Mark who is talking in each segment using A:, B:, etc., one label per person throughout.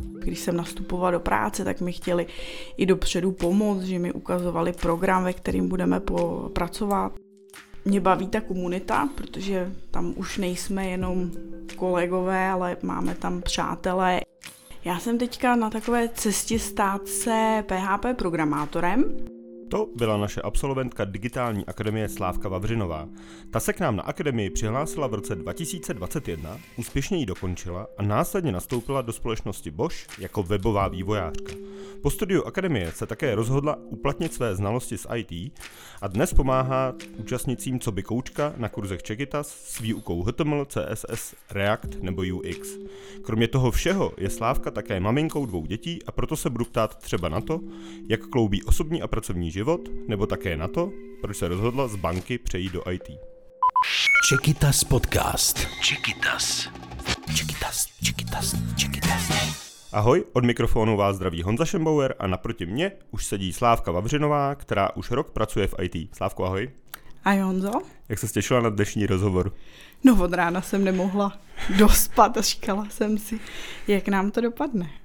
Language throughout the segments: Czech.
A: Když jsem nastupovala do práce, tak mi chtěli i dopředu pomoct, že mi ukazovali program, ve kterým budeme pracovat. Mě baví ta komunita, protože tam už nejsme jenom kolegové, ale máme tam přátelé. Já jsem teďka na takové cestě stát se PHP programátorem.
B: To byla naše absolventka Digitální akademie Slávka Vavřinová. Ta se k nám na akademii přihlásila v roce 2021, úspěšně ji dokončila a následně nastoupila do společnosti Bosch jako webová vývojářka. Po studiu akademie se také rozhodla uplatnit své znalosti z IT a dnes pomáhá účastnicím co by koučka na kurzech Čekitas s výukou HTML, CSS, React nebo UX. Kromě toho všeho je Slávka také maminkou dvou dětí a proto se budu ptát třeba na to, jak kloubí osobní a pracovní život, nebo také na to, proč se rozhodla z banky přejít do IT.
C: Čekitas podcast. Čekitas. Čekitas, Čekitas, Čekitas.
B: Ahoj, od mikrofonu vás zdraví Honza Šembauer a naproti mě už sedí Slávka Vavřinová, která už rok pracuje v IT. Slávko, ahoj.
A: Ahoj Honzo.
B: Jak se těšila na dnešní rozhovor?
A: No od rána jsem nemohla dospat a říkala jsem si, jak nám to dopadne.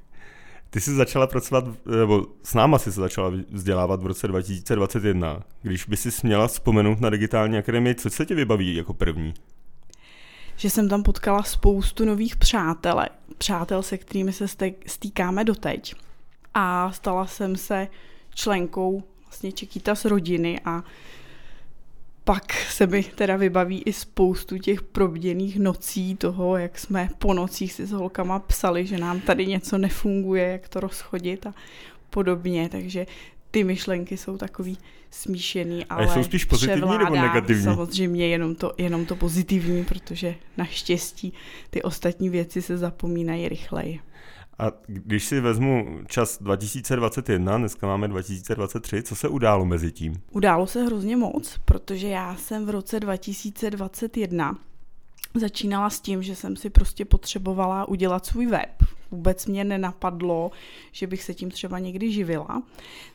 B: Ty jsi začala pracovat, nebo s náma jsi se začala vzdělávat v roce 2021. Když by si směla vzpomenout na digitální akademii, co se tě vybaví jako první?
A: Že jsem tam potkala spoustu nových přátel, přátel, se kterými se stýkáme doteď. A stala jsem se členkou vlastně z rodiny a pak se mi teda vybaví i spoustu těch probděných nocí toho, jak jsme po nocích si s holkama psali, že nám tady něco nefunguje, jak to rozchodit a podobně, takže ty myšlenky jsou takový smíšený, ale
B: a jsou spíš pozitivní nebo negativní?
A: samozřejmě jenom to, jenom to pozitivní, protože naštěstí ty ostatní věci se zapomínají rychleji.
B: A když si vezmu čas 2021, dneska máme 2023, co se událo mezi tím?
A: Událo se hrozně moc, protože já jsem v roce 2021 začínala s tím, že jsem si prostě potřebovala udělat svůj web. Vůbec mě nenapadlo, že bych se tím třeba někdy živila.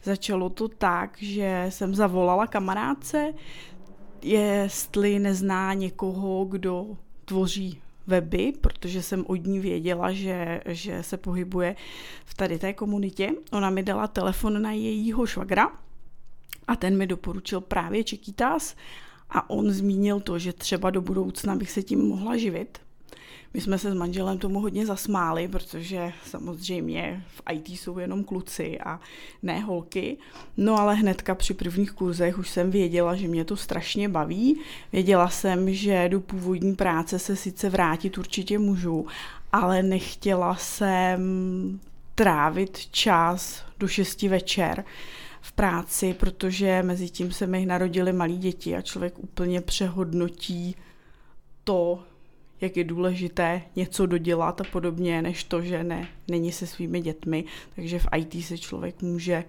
A: Začalo to tak, že jsem zavolala kamarádce, jestli nezná někoho, kdo tvoří weby, protože jsem od ní věděla, že, že se pohybuje v tady té komunitě. Ona mi dala telefon na jejího švagra a ten mi doporučil právě Čekýtas a on zmínil to, že třeba do budoucna bych se tím mohla živit. My jsme se s manželem tomu hodně zasmáli, protože samozřejmě v IT jsou jenom kluci a ne holky. No ale hnedka při prvních kurzech už jsem věděla, že mě to strašně baví. Věděla jsem, že do původní práce se sice vrátit určitě můžu, ale nechtěla jsem trávit čas do 6 večer v práci, protože mezi tím se mi narodily malí děti a člověk úplně přehodnotí to, jak je důležité něco dodělat a podobně, než to, že ne, není se svými dětmi. Takže v IT se člověk může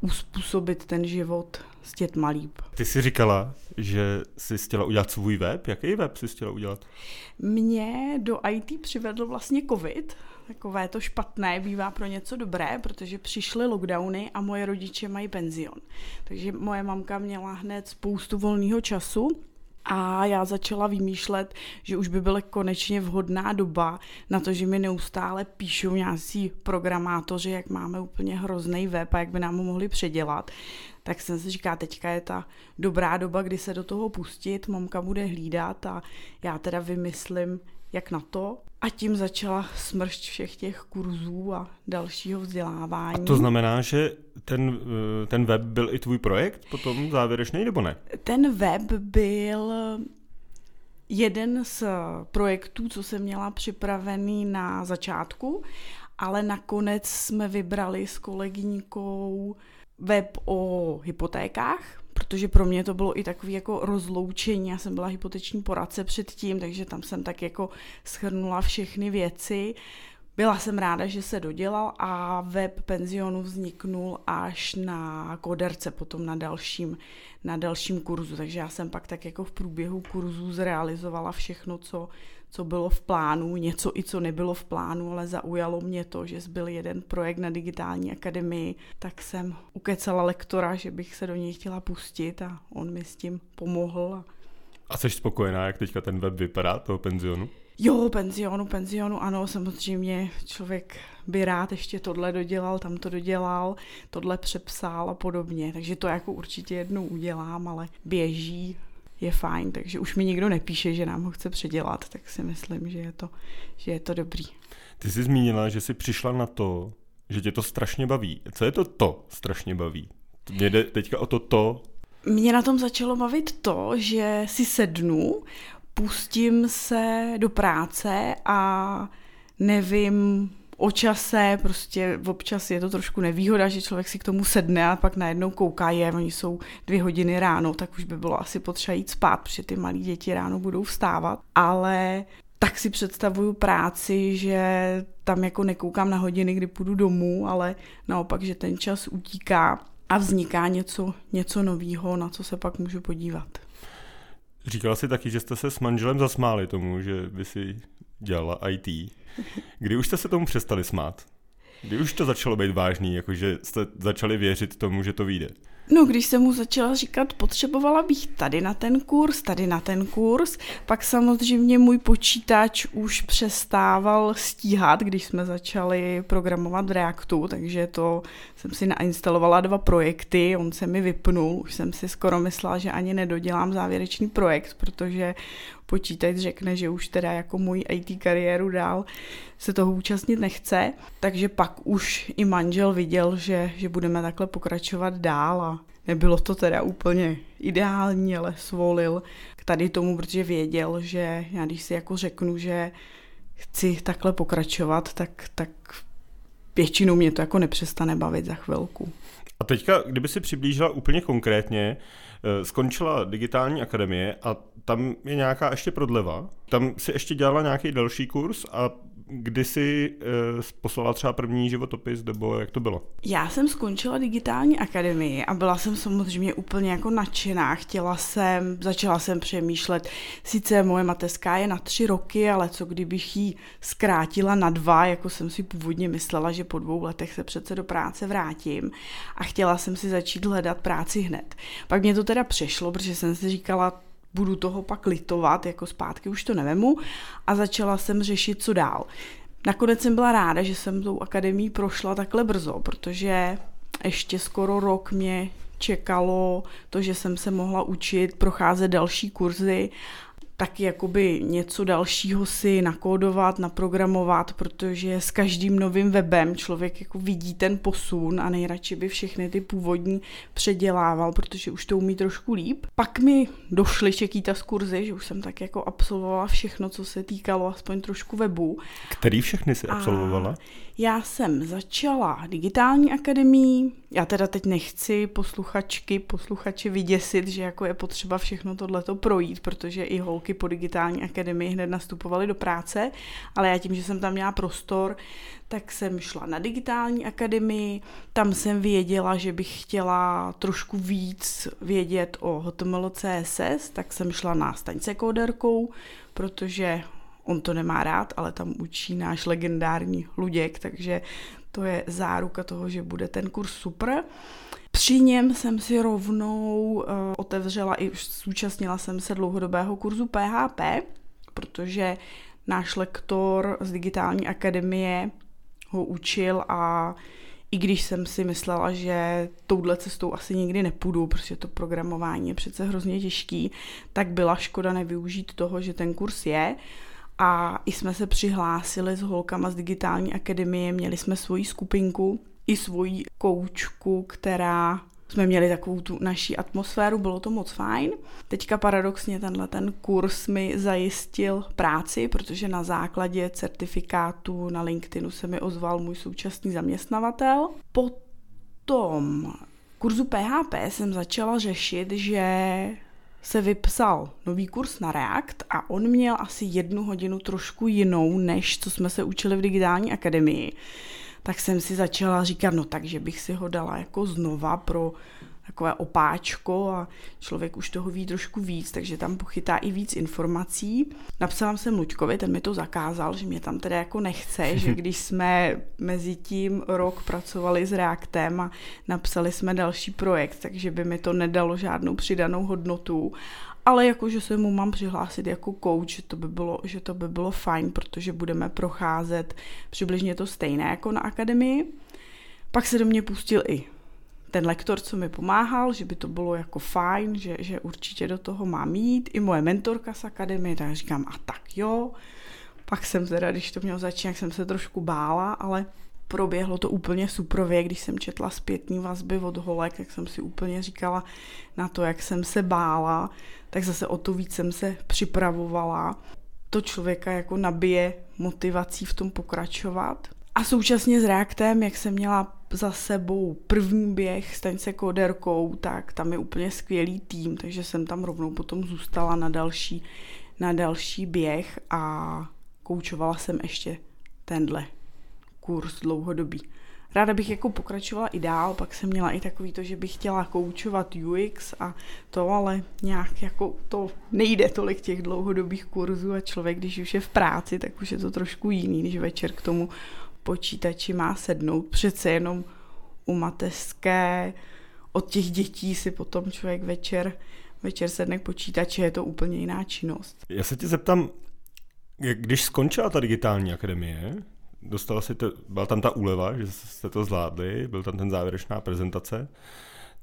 A: uspůsobit ten život s dětma líp.
B: Ty jsi říkala, že jsi chtěla udělat svůj web. Jaký web jsi chtěla udělat?
A: Mě do IT přivedl vlastně covid. Takové to špatné bývá pro něco dobré, protože přišly lockdowny a moje rodiče mají penzion. Takže moje mamka měla hned spoustu volného času a já začala vymýšlet, že už by byla konečně vhodná doba na to, že mi neustále píšou nějací programátoři, jak máme úplně hrozný web a jak by nám ho mohli předělat. Tak jsem si říká, teďka je ta dobrá doba, kdy se do toho pustit, mamka bude hlídat a já teda vymyslím, jak na to. A tím začala smršť všech těch kurzů a dalšího vzdělávání.
B: A to znamená, že ten, eh, ten web byl i tvůj projekt potom závěrečný, nebo ne?
A: Ten web byl jeden z projektů, co jsem měla připravený na začátku, ale nakonec jsme vybrali s kolegyňkou web o hypotékách, protože pro mě to bylo i takový jako rozloučení. Já jsem byla hypoteční poradce předtím, takže tam jsem tak jako schrnula všechny věci. Byla jsem ráda, že se dodělal a web penzionu vzniknul až na koderce, potom na dalším, na dalším kurzu. Takže já jsem pak tak jako v průběhu kurzu zrealizovala všechno, co, co bylo v plánu, něco i co nebylo v plánu, ale zaujalo mě to, že byl jeden projekt na digitální akademii, tak jsem ukecala lektora, že bych se do něj chtěla pustit a on mi s tím pomohl.
B: A jsi spokojená, jak teďka ten web vypadá, toho penzionu?
A: Jo, penzionu, penzionu, ano, samozřejmě člověk by rád ještě tohle dodělal, tam to dodělal, tohle přepsal a podobně. Takže to jako určitě jednou udělám, ale běží, je fajn, takže už mi nikdo nepíše, že nám ho chce předělat, tak si myslím, že je to, že je to dobrý.
B: Ty jsi zmínila, že jsi přišla na to, že tě to strašně baví. Co je to to strašně baví? Mě jde teďka o to to.
A: Mě na tom začalo bavit to, že si sednu, pustím se do práce a nevím o čase, prostě občas je to trošku nevýhoda, že člověk si k tomu sedne a pak najednou kouká, je, oni jsou dvě hodiny ráno, tak už by bylo asi potřeba jít spát, protože ty malí děti ráno budou vstávat, ale tak si představuju práci, že tam jako nekoukám na hodiny, kdy půjdu domů, ale naopak, že ten čas utíká a vzniká něco, něco nového, na co se pak můžu podívat.
B: Říkala jsi taky, že jste se s manželem zasmáli tomu, že by si dělala IT. Kdy už jste se tomu přestali smát? Kdy už to začalo být vážný, jakože jste začali věřit tomu, že to vyjde?
A: No, když jsem mu začala říkat, potřebovala bych tady na ten kurz, tady na ten kurz, pak samozřejmě můj počítač už přestával stíhat, když jsme začali programovat v Reactu, takže to jsem si nainstalovala dva projekty, on se mi vypnul, už jsem si skoro myslela, že ani nedodělám závěrečný projekt, protože počítač řekne, že už teda jako můj IT kariéru dál se toho účastnit nechce, takže pak už i manžel viděl, že, že budeme takhle pokračovat dál a nebylo to teda úplně ideální, ale svolil k tady tomu, protože věděl, že já když si jako řeknu, že chci takhle pokračovat, tak, tak většinou mě to jako nepřestane bavit za chvilku.
B: A teďka, kdyby si přiblížila úplně konkrétně, skončila digitální akademie a tam je nějaká ještě prodleva. Tam si ještě dělala nějaký další kurz a kdy jsi uh, poslala třeba první životopis, nebo jak to bylo?
A: Já jsem skončila digitální akademii a byla jsem samozřejmě úplně jako nadšená. Chtěla jsem, začala jsem přemýšlet, sice moje mateřská je na tři roky, ale co kdybych ji zkrátila na dva, jako jsem si původně myslela, že po dvou letech se přece do práce vrátím a chtěla jsem si začít hledat práci hned. Pak mě to teda přešlo, protože jsem si říkala, budu toho pak litovat, jako zpátky už to nevemu a začala jsem řešit, co dál. Nakonec jsem byla ráda, že jsem tou akademí prošla takhle brzo, protože ještě skoro rok mě čekalo to, že jsem se mohla učit, procházet další kurzy taky jakoby něco dalšího si nakódovat, naprogramovat, protože s každým novým webem člověk jako vidí ten posun a nejradši by všechny ty původní předělával, protože už to umí trošku líp. Pak mi došly čekýta z kurzy, že už jsem tak jako absolvovala všechno, co se týkalo aspoň trošku webu.
B: Který všechny si absolvovala? A
A: já jsem začala digitální akademii, já teda teď nechci posluchačky, posluchači vyděsit, že jako je potřeba všechno tohleto projít, protože i holky po digitální akademii hned nastupovaly do práce, ale já tím, že jsem tam měla prostor, tak jsem šla na digitální akademii, tam jsem věděla, že bych chtěla trošku víc vědět o HTML, CSS, tak jsem šla na staňce kóderkou, protože on to nemá rád, ale tam učí náš legendární Luděk, takže to je záruka toho, že bude ten kurz super. Při něm jsem si rovnou uh, otevřela i zúčastnila jsem se dlouhodobého kurzu PHP, protože náš lektor z digitální akademie ho učil a i když jsem si myslela, že touhle cestou asi nikdy nepůjdu, protože to programování je přece hrozně těžký, tak byla škoda nevyužít toho, že ten kurz je. A i jsme se přihlásili s holkama z digitální akademie, měli jsme svoji skupinku i svoji koučku, která jsme měli takovou tu naší atmosféru, bylo to moc fajn. Teďka paradoxně tenhle ten kurz mi zajistil práci, protože na základě certifikátu na LinkedInu se mi ozval můj současný zaměstnavatel. Po tom kurzu PHP jsem začala řešit, že se vypsal nový kurz na React a on měl asi jednu hodinu trošku jinou, než co jsme se učili v digitální akademii. Tak jsem si začala říkat, no takže bych si ho dala jako znova pro takové opáčko a člověk už toho ví trošku víc, takže tam pochytá i víc informací. Napsala jsem Luďkovi, ten mi to zakázal, že mě tam teda jako nechce, že když jsme mezi tím rok pracovali s Reactem a napsali jsme další projekt, takže by mi to nedalo žádnou přidanou hodnotu ale jako, že se mu mám přihlásit jako coach, že to by bylo, že to by bylo fajn, protože budeme procházet přibližně to stejné jako na akademii. Pak se do mě pustil i ten lektor, co mi pomáhal, že by to bylo jako fajn, že, že určitě do toho mám jít, i moje mentorka z akademie, tak říkám, a tak jo. Pak jsem teda, když to měl začít, jak jsem se trošku bála, ale proběhlo to úplně suprově, když jsem četla zpětní vazby od holek, tak jsem si úplně říkala na to, jak jsem se bála, tak zase o to víc jsem se připravovala. To člověka jako nabije motivací v tom pokračovat. A současně s reaktem, jak jsem měla za sebou první běh s se koderkou, tak tam je úplně skvělý tým, takže jsem tam rovnou potom zůstala na další, na další běh a koučovala jsem ještě tenhle kurz dlouhodobý. Ráda bych jako pokračovala i dál, pak jsem měla i takový to, že bych chtěla koučovat UX a to, ale nějak jako to nejde tolik těch dlouhodobých kurzů a člověk, když už je v práci, tak už je to trošku jiný, když večer k tomu počítači má sednout. Přece jenom u mateřské od těch dětí si potom člověk večer, večer sedne k počítači, je to úplně jiná činnost.
B: Já se tě zeptám, když skončila ta digitální akademie, dostala si to, byla tam ta úleva, že jste to zvládli, byl tam ten závěrečná prezentace,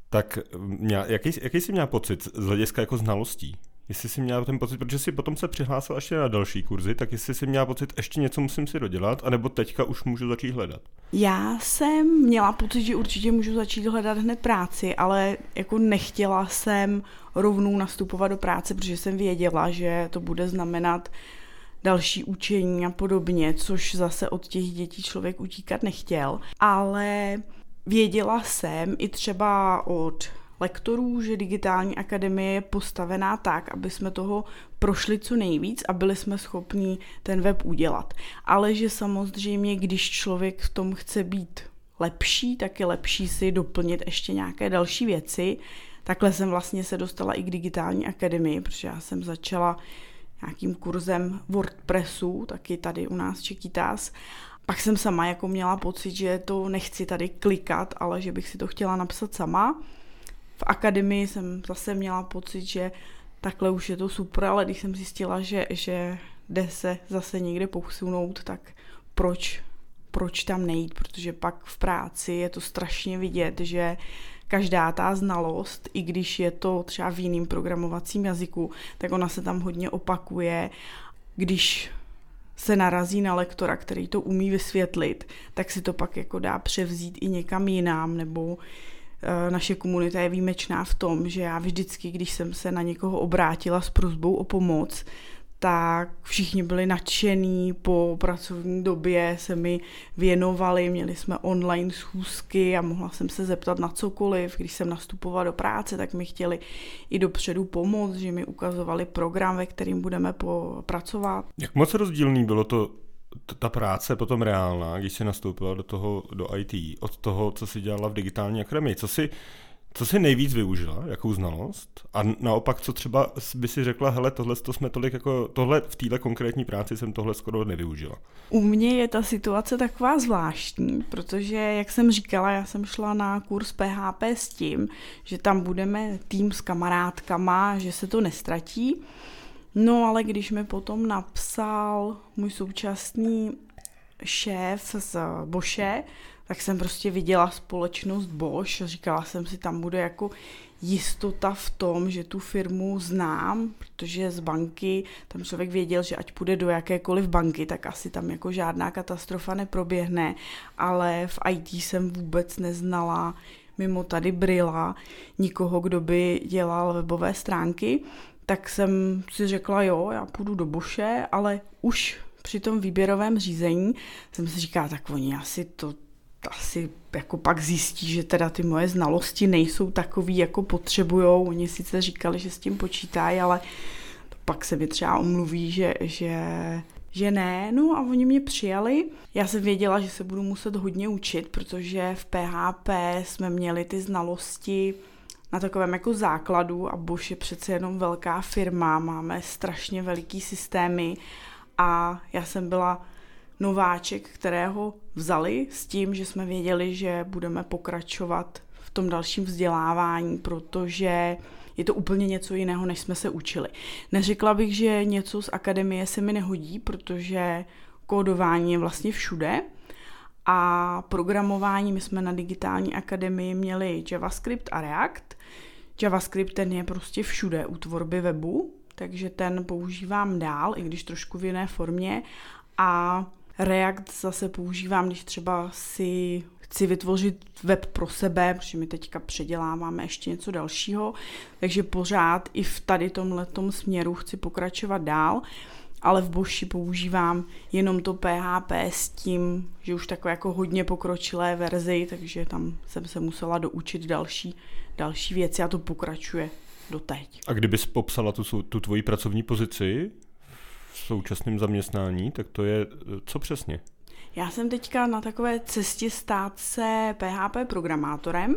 B: tak měl, jaký, jaký jsi měl pocit z hlediska jako znalostí? Jestli jsi měla ten pocit, protože si potom se přihlásil ještě na další kurzy, tak jestli jsi měla pocit, ještě něco musím si dodělat, anebo teďka už můžu začít hledat?
A: Já jsem měla pocit, že určitě můžu začít hledat hned práci, ale jako nechtěla jsem rovnou nastupovat do práce, protože jsem věděla, že to bude znamenat další učení a podobně, což zase od těch dětí člověk utíkat nechtěl. Ale věděla jsem i třeba od lektorů, že digitální akademie je postavená tak, aby jsme toho prošli co nejvíc a byli jsme schopni ten web udělat. Ale že samozřejmě, když člověk v tom chce být lepší, tak je lepší si doplnit ještě nějaké další věci. Takhle jsem vlastně se dostala i k digitální akademii, protože já jsem začala nějakým kurzem WordPressu, taky tady u nás Čekýtás. Pak jsem sama jako měla pocit, že to nechci tady klikat, ale že bych si to chtěla napsat sama. V akademii jsem zase měla pocit, že takhle už je to super, ale když jsem zjistila, že, že jde se zase někde posunout, tak proč, proč tam nejít, protože pak v práci je to strašně vidět, že každá ta znalost, i když je to třeba v jiným programovacím jazyku, tak ona se tam hodně opakuje. Když se narazí na lektora, který to umí vysvětlit, tak si to pak jako dá převzít i někam jinam, nebo naše komunita je výjimečná v tom, že já vždycky, když jsem se na někoho obrátila s prozbou o pomoc, tak všichni byli nadšení, po pracovní době se mi věnovali, měli jsme online schůzky a mohla jsem se zeptat na cokoliv. Když jsem nastupovala do práce, tak mi chtěli i dopředu pomoct, že mi ukazovali program, ve kterým budeme pracovat.
B: Jak moc rozdílný bylo to ta práce potom reálná, když jsi nastoupila do toho, do IT, od toho, co jsi dělala v digitální akademii. Co si co jsi nejvíc využila, jakou znalost? A naopak, co třeba by si řekla, hele, tohle to jsme tolik jako, tohle v téhle konkrétní práci jsem tohle skoro nevyužila.
A: U mě je ta situace taková zvláštní, protože, jak jsem říkala, já jsem šla na kurz PHP s tím, že tam budeme tým s kamarádkama, že se to nestratí. No ale když mi potom napsal můj současný šéf z Boše, tak jsem prostě viděla společnost Bosch a říkala jsem si, tam bude jako jistota v tom, že tu firmu znám, protože z banky tam člověk věděl, že ať půjde do jakékoliv banky, tak asi tam jako žádná katastrofa neproběhne, ale v IT jsem vůbec neznala mimo tady Brila nikoho, kdo by dělal webové stránky, tak jsem si řekla, jo, já půjdu do Boše, ale už při tom výběrovém řízení jsem si říkala, tak oni asi to asi jako pak zjistí, že teda ty moje znalosti nejsou takový, jako potřebujou. Oni sice říkali, že s tím počítají, ale pak se mi třeba omluví, že, že, že ne. No a oni mě přijali. Já jsem věděla, že se budu muset hodně učit, protože v PHP jsme měli ty znalosti na takovém jako základu a Bosch je přece jenom velká firma, máme strašně veliký systémy a já jsem byla nováček, kterého vzali s tím, že jsme věděli, že budeme pokračovat v tom dalším vzdělávání, protože je to úplně něco jiného, než jsme se učili. Neřekla bych, že něco z akademie se mi nehodí, protože kódování je vlastně všude, a programování, my jsme na digitální akademii měli JavaScript a React. JavaScript ten je prostě všude u tvorby webu, takže ten používám dál, i když trošku v jiné formě. A React zase používám, když třeba si chci vytvořit web pro sebe, protože my teďka předěláváme ještě něco dalšího, takže pořád i v tady tomhle směru chci pokračovat dál ale v Boši používám jenom to PHP s tím, že už takové jako hodně pokročilé verzi, takže tam jsem se musela doučit další, další věci a to pokračuje doteď.
B: A kdybys popsala tu, tu tvoji pracovní pozici v současném zaměstnání, tak to je co přesně?
A: Já jsem teďka na takové cestě stát se PHP programátorem.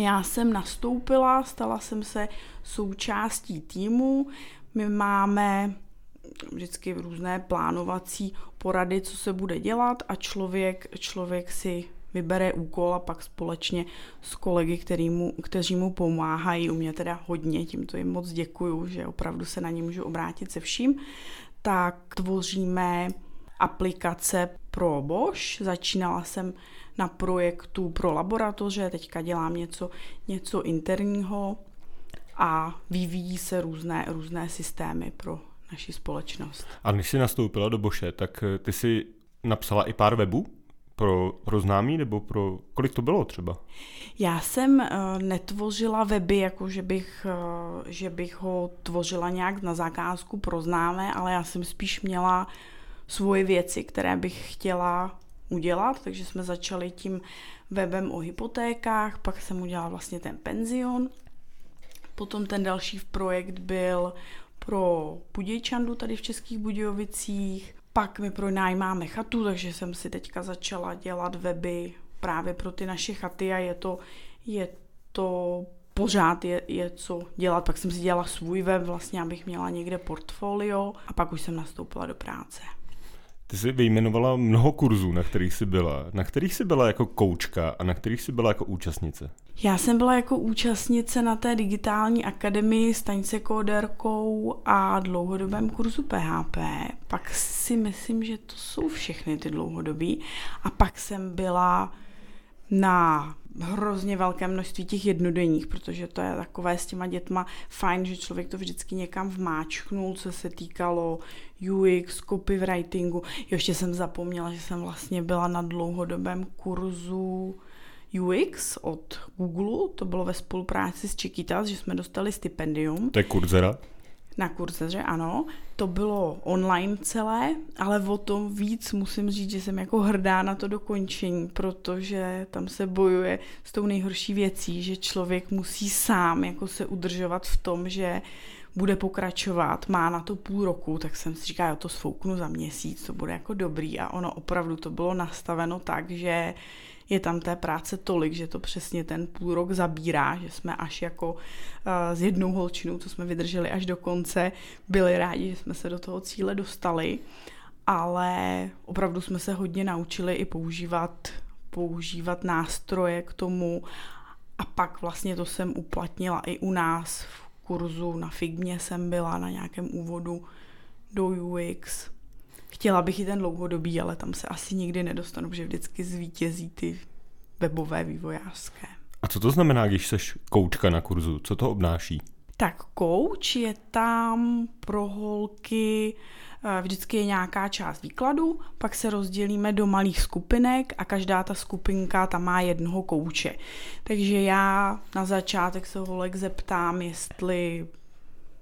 A: Já jsem nastoupila, stala jsem se součástí týmu. My máme vždycky různé plánovací porady, co se bude dělat a člověk, člověk si vybere úkol a pak společně s kolegy, který mu, kteří mu pomáhají, u mě teda hodně, tímto jim moc děkuju, že opravdu se na ně můžu obrátit se vším, tak tvoříme aplikace pro Bosch. Začínala jsem na projektu pro laboratoře, teďka dělám něco, něco interního a vyvíjí se různé, různé systémy pro naši společnost.
B: A když jsi nastoupila do Boše, tak eh, ty jsi napsala i pár webů pro, pro známý, nebo pro, kolik to bylo třeba?
A: Já jsem uh, netvořila weby, jako že bych, uh, že bych ho tvořila nějak na zakázku pro známé, ale já jsem spíš měla svoje věci, které bych chtěla udělat, takže jsme začali tím webem o hypotékách, pak jsem udělala vlastně ten penzion, potom ten další projekt byl pro Budějčandu tady v Českých Budějovicích, pak my pronájímáme chatu, takže jsem si teďka začala dělat weby právě pro ty naše chaty a je to, je to pořád je, je co dělat. Pak jsem si dělala svůj web, vlastně abych měla někde portfolio a pak už jsem nastoupila do práce.
B: Ty jsi vyjmenovala mnoho kurzů, na kterých jsi byla. Na kterých jsi byla jako koučka a na kterých jsi byla jako účastnice?
A: Já jsem byla jako účastnice na té digitální akademii s taňce kóderkou a dlouhodobém kurzu PHP. Pak si myslím, že to jsou všechny ty dlouhodobí. A pak jsem byla na hrozně velké množství těch jednodenních, protože to je takové s těma dětma fajn, že člověk to vždycky někam vmáčknul, co se týkalo UX, copywritingu. Ještě jsem zapomněla, že jsem vlastně byla na dlouhodobém kurzu UX od Google, to bylo ve spolupráci s Chiquitas, že jsme dostali stipendium.
B: To je kurzera?
A: Na kurzeře, ano. To bylo online celé, ale o tom víc musím říct, že jsem jako hrdá na to dokončení, protože tam se bojuje s tou nejhorší věcí, že člověk musí sám jako se udržovat v tom, že bude pokračovat, má na to půl roku, tak jsem si říkala, já to sfouknu za měsíc, to bude jako dobrý. A ono opravdu to bylo nastaveno tak, že je tam té práce tolik, že to přesně ten půl rok zabírá, že jsme až jako uh, s jednou holčinou, co jsme vydrželi až do konce, byli rádi, že jsme se do toho cíle dostali, ale opravdu jsme se hodně naučili i používat, používat nástroje k tomu. A pak vlastně to jsem uplatnila i u nás v kurzu na Figmě jsem byla na nějakém úvodu do UX Chtěla bych i ten dlouhodobý, ale tam se asi nikdy nedostanu, protože vždycky zvítězí ty webové vývojářské.
B: A co to znamená, když jsi koučka na kurzu? Co to obnáší?
A: Tak kouč je tam pro holky, vždycky je nějaká část výkladu, pak se rozdělíme do malých skupinek a každá ta skupinka tam má jednoho kouče. Takže já na začátek se holek zeptám, jestli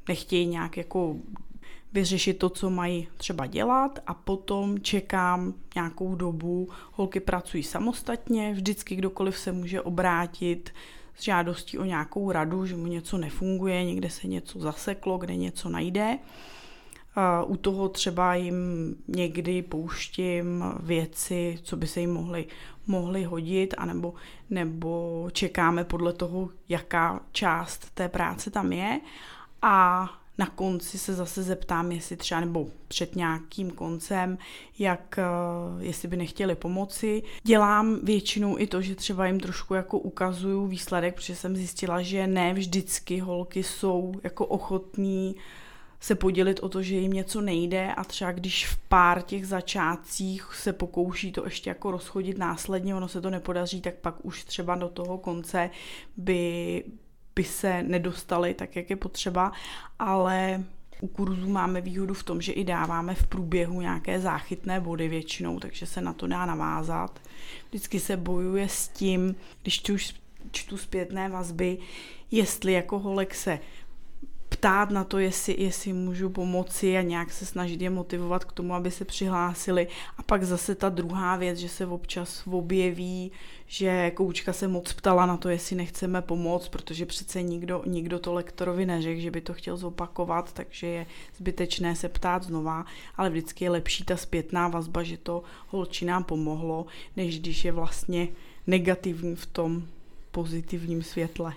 A: nechtějí nějak jako vyřešit to, co mají třeba dělat a potom čekám nějakou dobu. Holky pracují samostatně, vždycky kdokoliv se může obrátit s žádostí o nějakou radu, že mu něco nefunguje, někde se něco zaseklo, kde něco najde. U toho třeba jim někdy pouštím věci, co by se jim mohly, mohly hodit, anebo, nebo čekáme podle toho, jaká část té práce tam je. A na konci se zase zeptám, jestli třeba, nebo před nějakým koncem, jak, eh, jestli by nechtěli pomoci. Dělám většinou i to, že třeba jim trošku jako ukazuju výsledek, protože jsem zjistila, že ne vždycky holky jsou jako ochotní se podělit o to, že jim něco nejde a třeba když v pár těch začátcích se pokouší to ještě jako rozchodit následně, ono se to nepodaří, tak pak už třeba do toho konce by, by se nedostali tak, jak je potřeba, ale u kurzů máme výhodu v tom, že i dáváme v průběhu nějaké záchytné body většinou, takže se na to dá navázat. Vždycky se bojuje s tím, když tu už čtu zpětné vazby, jestli jako holek se ptát na to, jestli, jestli můžu pomoci a nějak se snažit je motivovat k tomu, aby se přihlásili. A pak zase ta druhá věc, že se občas objeví, že koučka se moc ptala na to, jestli nechceme pomoct, protože přece nikdo, nikdo to lektorovi neřekl, že by to chtěl zopakovat, takže je zbytečné se ptát znova, ale vždycky je lepší ta zpětná vazba, že to holčinám pomohlo, než když je vlastně negativní v tom pozitivním světle.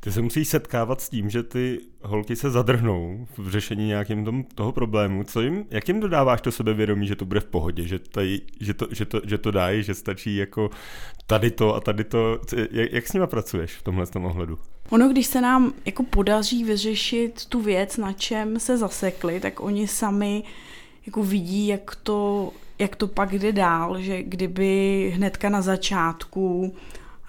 B: Ty se musíš setkávat s tím, že ty holky se zadrhnou v řešení nějakým tom, toho problému. Co jim, jak jim dodáváš to sebevědomí, že to bude v pohodě, že, tady, že, to, že, to, že to dají, že stačí jako tady to a tady to. Jak, jak s nima pracuješ v tomhle tom ohledu?
A: Ono, když se nám jako podaří vyřešit tu věc, na čem se zasekli, tak oni sami jako vidí, jak to, jak to pak jde dál, že kdyby hnedka na začátku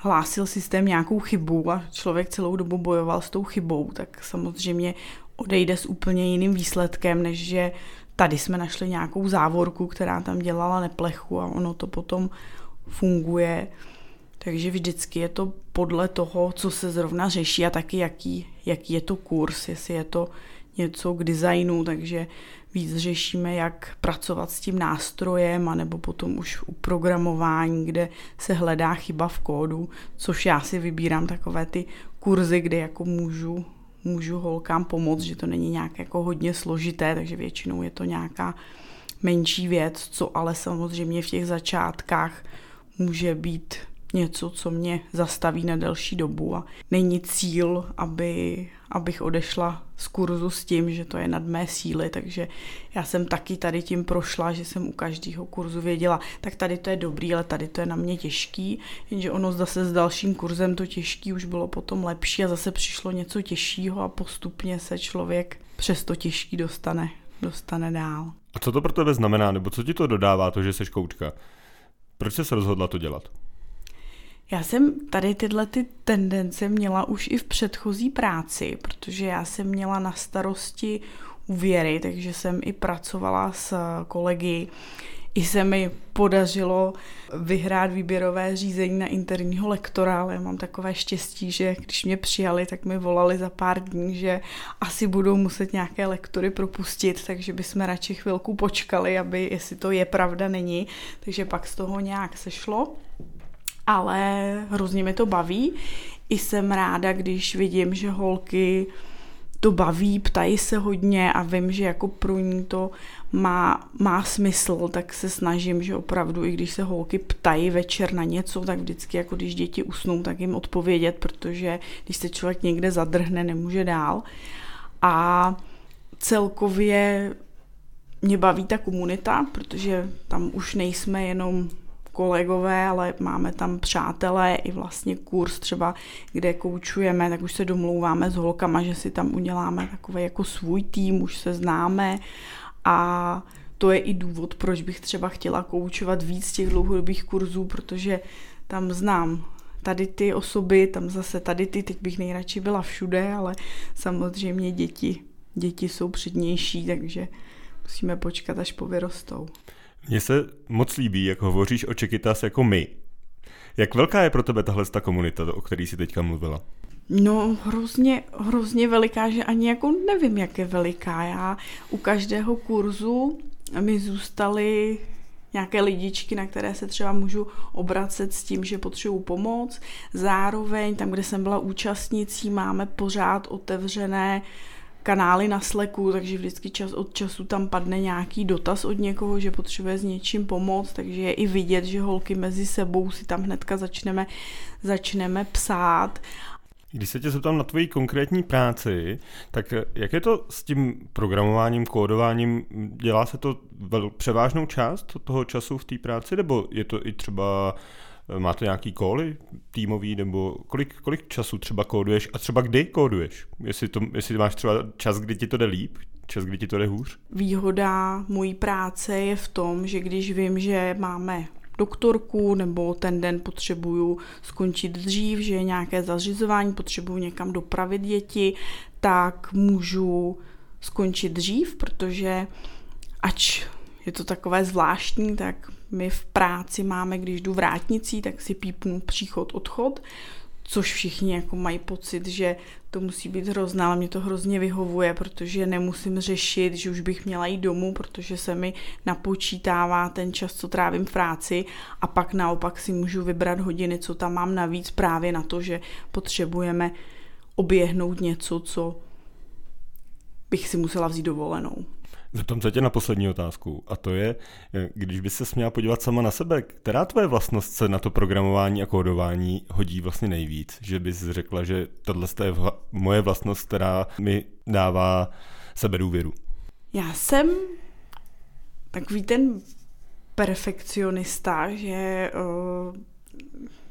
A: hlásil systém nějakou chybu a člověk celou dobu bojoval s tou chybou, tak samozřejmě odejde s úplně jiným výsledkem, než že tady jsme našli nějakou závorku, která tam dělala neplechu a ono to potom funguje. Takže vždycky je to podle toho, co se zrovna řeší a taky jaký, jaký je to kurz, jestli je to něco k designu, takže víc řešíme, jak pracovat s tím nástrojem, anebo potom už u programování, kde se hledá chyba v kódu, což já si vybírám takové ty kurzy, kde jako můžu, můžu holkám pomoct, že to není nějak jako hodně složité, takže většinou je to nějaká menší věc, co ale samozřejmě v těch začátkách může být něco, co mě zastaví na delší dobu. A není cíl, aby, abych odešla z kurzu s tím, že to je nad mé síly, takže já jsem taky tady tím prošla, že jsem u každého kurzu věděla, tak tady to je dobrý, ale tady to je na mě těžký, jenže ono zase s dalším kurzem to těžký už bylo potom lepší a zase přišlo něco těžšího a postupně se člověk přes to těžký dostane, dostane dál.
B: A co to pro tebe znamená, nebo co ti to dodává, to, že jsi koučka? Proč jsi se rozhodla to dělat?
A: Já jsem tady tyhle ty tendence měla už i v předchozí práci, protože já jsem měla na starosti úvěry, takže jsem i pracovala s kolegy. I se mi podařilo vyhrát výběrové řízení na interního lektora, ale mám takové štěstí, že když mě přijali, tak mi volali za pár dní, že asi budou muset nějaké lektory propustit, takže bychom radši chvilku počkali, aby jestli to je pravda, není. Takže pak z toho nějak sešlo ale hrozně mi to baví. I jsem ráda, když vidím, že holky to baví, ptají se hodně a vím, že jako pro ní to má, má smysl, tak se snažím, že opravdu, i když se holky ptají večer na něco, tak vždycky jako když děti usnou, tak jim odpovědět, protože když se člověk někde zadrhne, nemůže dál. A celkově mě baví ta komunita, protože tam už nejsme jenom kolegové, ale máme tam přátelé i vlastně kurz třeba, kde koučujeme, tak už se domlouváme s holkama, že si tam uděláme takový jako svůj tým, už se známe a to je i důvod, proč bych třeba chtěla koučovat víc těch dlouhodobých kurzů, protože tam znám tady ty osoby, tam zase tady ty, teď bych nejradši byla všude, ale samozřejmě děti, děti jsou přednější, takže musíme počkat, až povyrostou.
B: Mně se moc líbí, jak hovoříš o Čekytas jako my. Jak velká je pro tebe tahle ta komunita, o které jsi teďka mluvila?
A: No, hrozně, hrozně veliká, že ani jako nevím, jak je veliká. Já u každého kurzu mi zůstaly nějaké lidičky, na které se třeba můžu obracet s tím, že potřebuji pomoc. Zároveň tam, kde jsem byla účastnicí, máme pořád otevřené uh, kanály na Slacku, takže vždycky čas od času tam padne nějaký dotaz od někoho, že potřebuje s něčím pomoct, takže je i vidět, že holky mezi sebou si tam hnedka začneme, začneme psát.
B: Když se tě zeptám na tvoji konkrétní práci, tak jak je to s tím programováním, kódováním? Dělá se to převážnou část toho času v té práci, nebo je to i třeba, máte nějaký kóly týmový, nebo kolik, kolik času třeba kóduješ a třeba kdy kóduješ? Jestli, to, jestli máš třeba čas, kdy ti to jde líp, čas, kdy ti to jde hůř?
A: Výhoda mojí práce je v tom, že když vím, že máme doktorku nebo ten den potřebuju skončit dřív, že je nějaké zařizování, potřebuju někam dopravit děti, tak můžu skončit dřív, protože ač je to takové zvláštní, tak my v práci máme, když jdu vrátnicí, tak si pípnu příchod, odchod, což všichni jako mají pocit, že to musí být hrozné, ale mě to hrozně vyhovuje, protože nemusím řešit, že už bych měla jít domů, protože se mi napočítává ten čas, co trávím v práci a pak naopak si můžu vybrat hodiny, co tam mám navíc právě na to, že potřebujeme oběhnout něco, co bych si musela vzít dovolenou.
B: Zeptám se tě na poslední otázku a to je, když by se směla podívat sama na sebe, která tvoje vlastnost se na to programování a kódování hodí vlastně nejvíc? Že bys řekla, že tohle je moje vlastnost, která mi dává sebedůvěru.
A: Já jsem takový ten perfekcionista, že uh,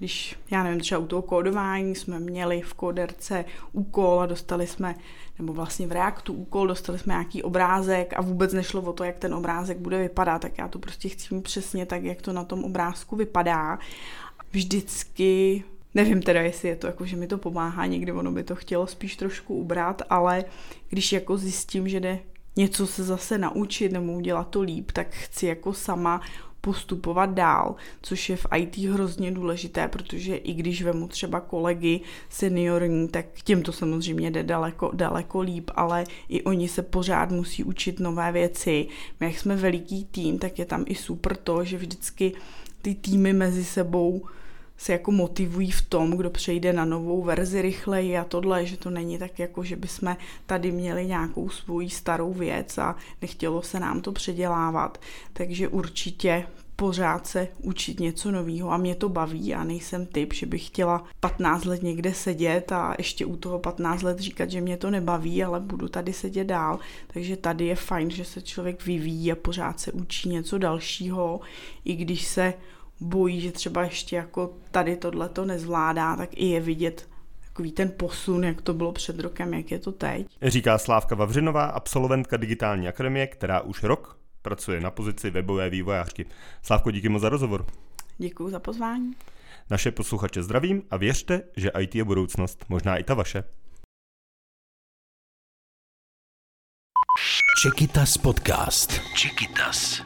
A: když, já nevím, třeba u toho kódování jsme měli v kóderce úkol a dostali jsme, nebo vlastně v Reactu úkol, dostali jsme nějaký obrázek a vůbec nešlo o to, jak ten obrázek bude vypadat, tak já to prostě chci mít přesně tak, jak to na tom obrázku vypadá. Vždycky Nevím teda, jestli je to jako, že mi to pomáhá, někdy ono by to chtělo spíš trošku ubrat, ale když jako zjistím, že jde něco se zase naučit nebo udělat to líp, tak chci jako sama postupovat dál, což je v IT hrozně důležité, protože i když vemu třeba kolegy seniorní, tak těm to samozřejmě jde daleko, daleko líp, ale i oni se pořád musí učit nové věci. My jak jsme veliký tým, tak je tam i super to, že vždycky ty týmy mezi sebou se jako motivují v tom, kdo přejde na novou verzi rychleji a tohle, že to není tak jako, že bychom tady měli nějakou svoji starou věc a nechtělo se nám to předělávat. Takže určitě pořád se učit něco nového a mě to baví. Já nejsem typ, že bych chtěla 15 let někde sedět a ještě u toho 15 let říkat, že mě to nebaví, ale budu tady sedět dál. Takže tady je fajn, že se člověk vyvíjí a pořád se učí něco dalšího, i když se bojí, že třeba ještě jako tady tohle to nezvládá, tak i je vidět takový ten posun, jak to bylo před rokem, jak je to teď.
B: Říká Slávka Vavřinová, absolventka digitální akademie, která už rok pracuje na pozici webové vývojářky. Slávko, díky moc za rozhovor.
A: Děkuji za pozvání.
B: Naše posluchače zdravím a věřte, že IT je budoucnost, možná i ta vaše.
C: Čekytas podcast. Čekytas.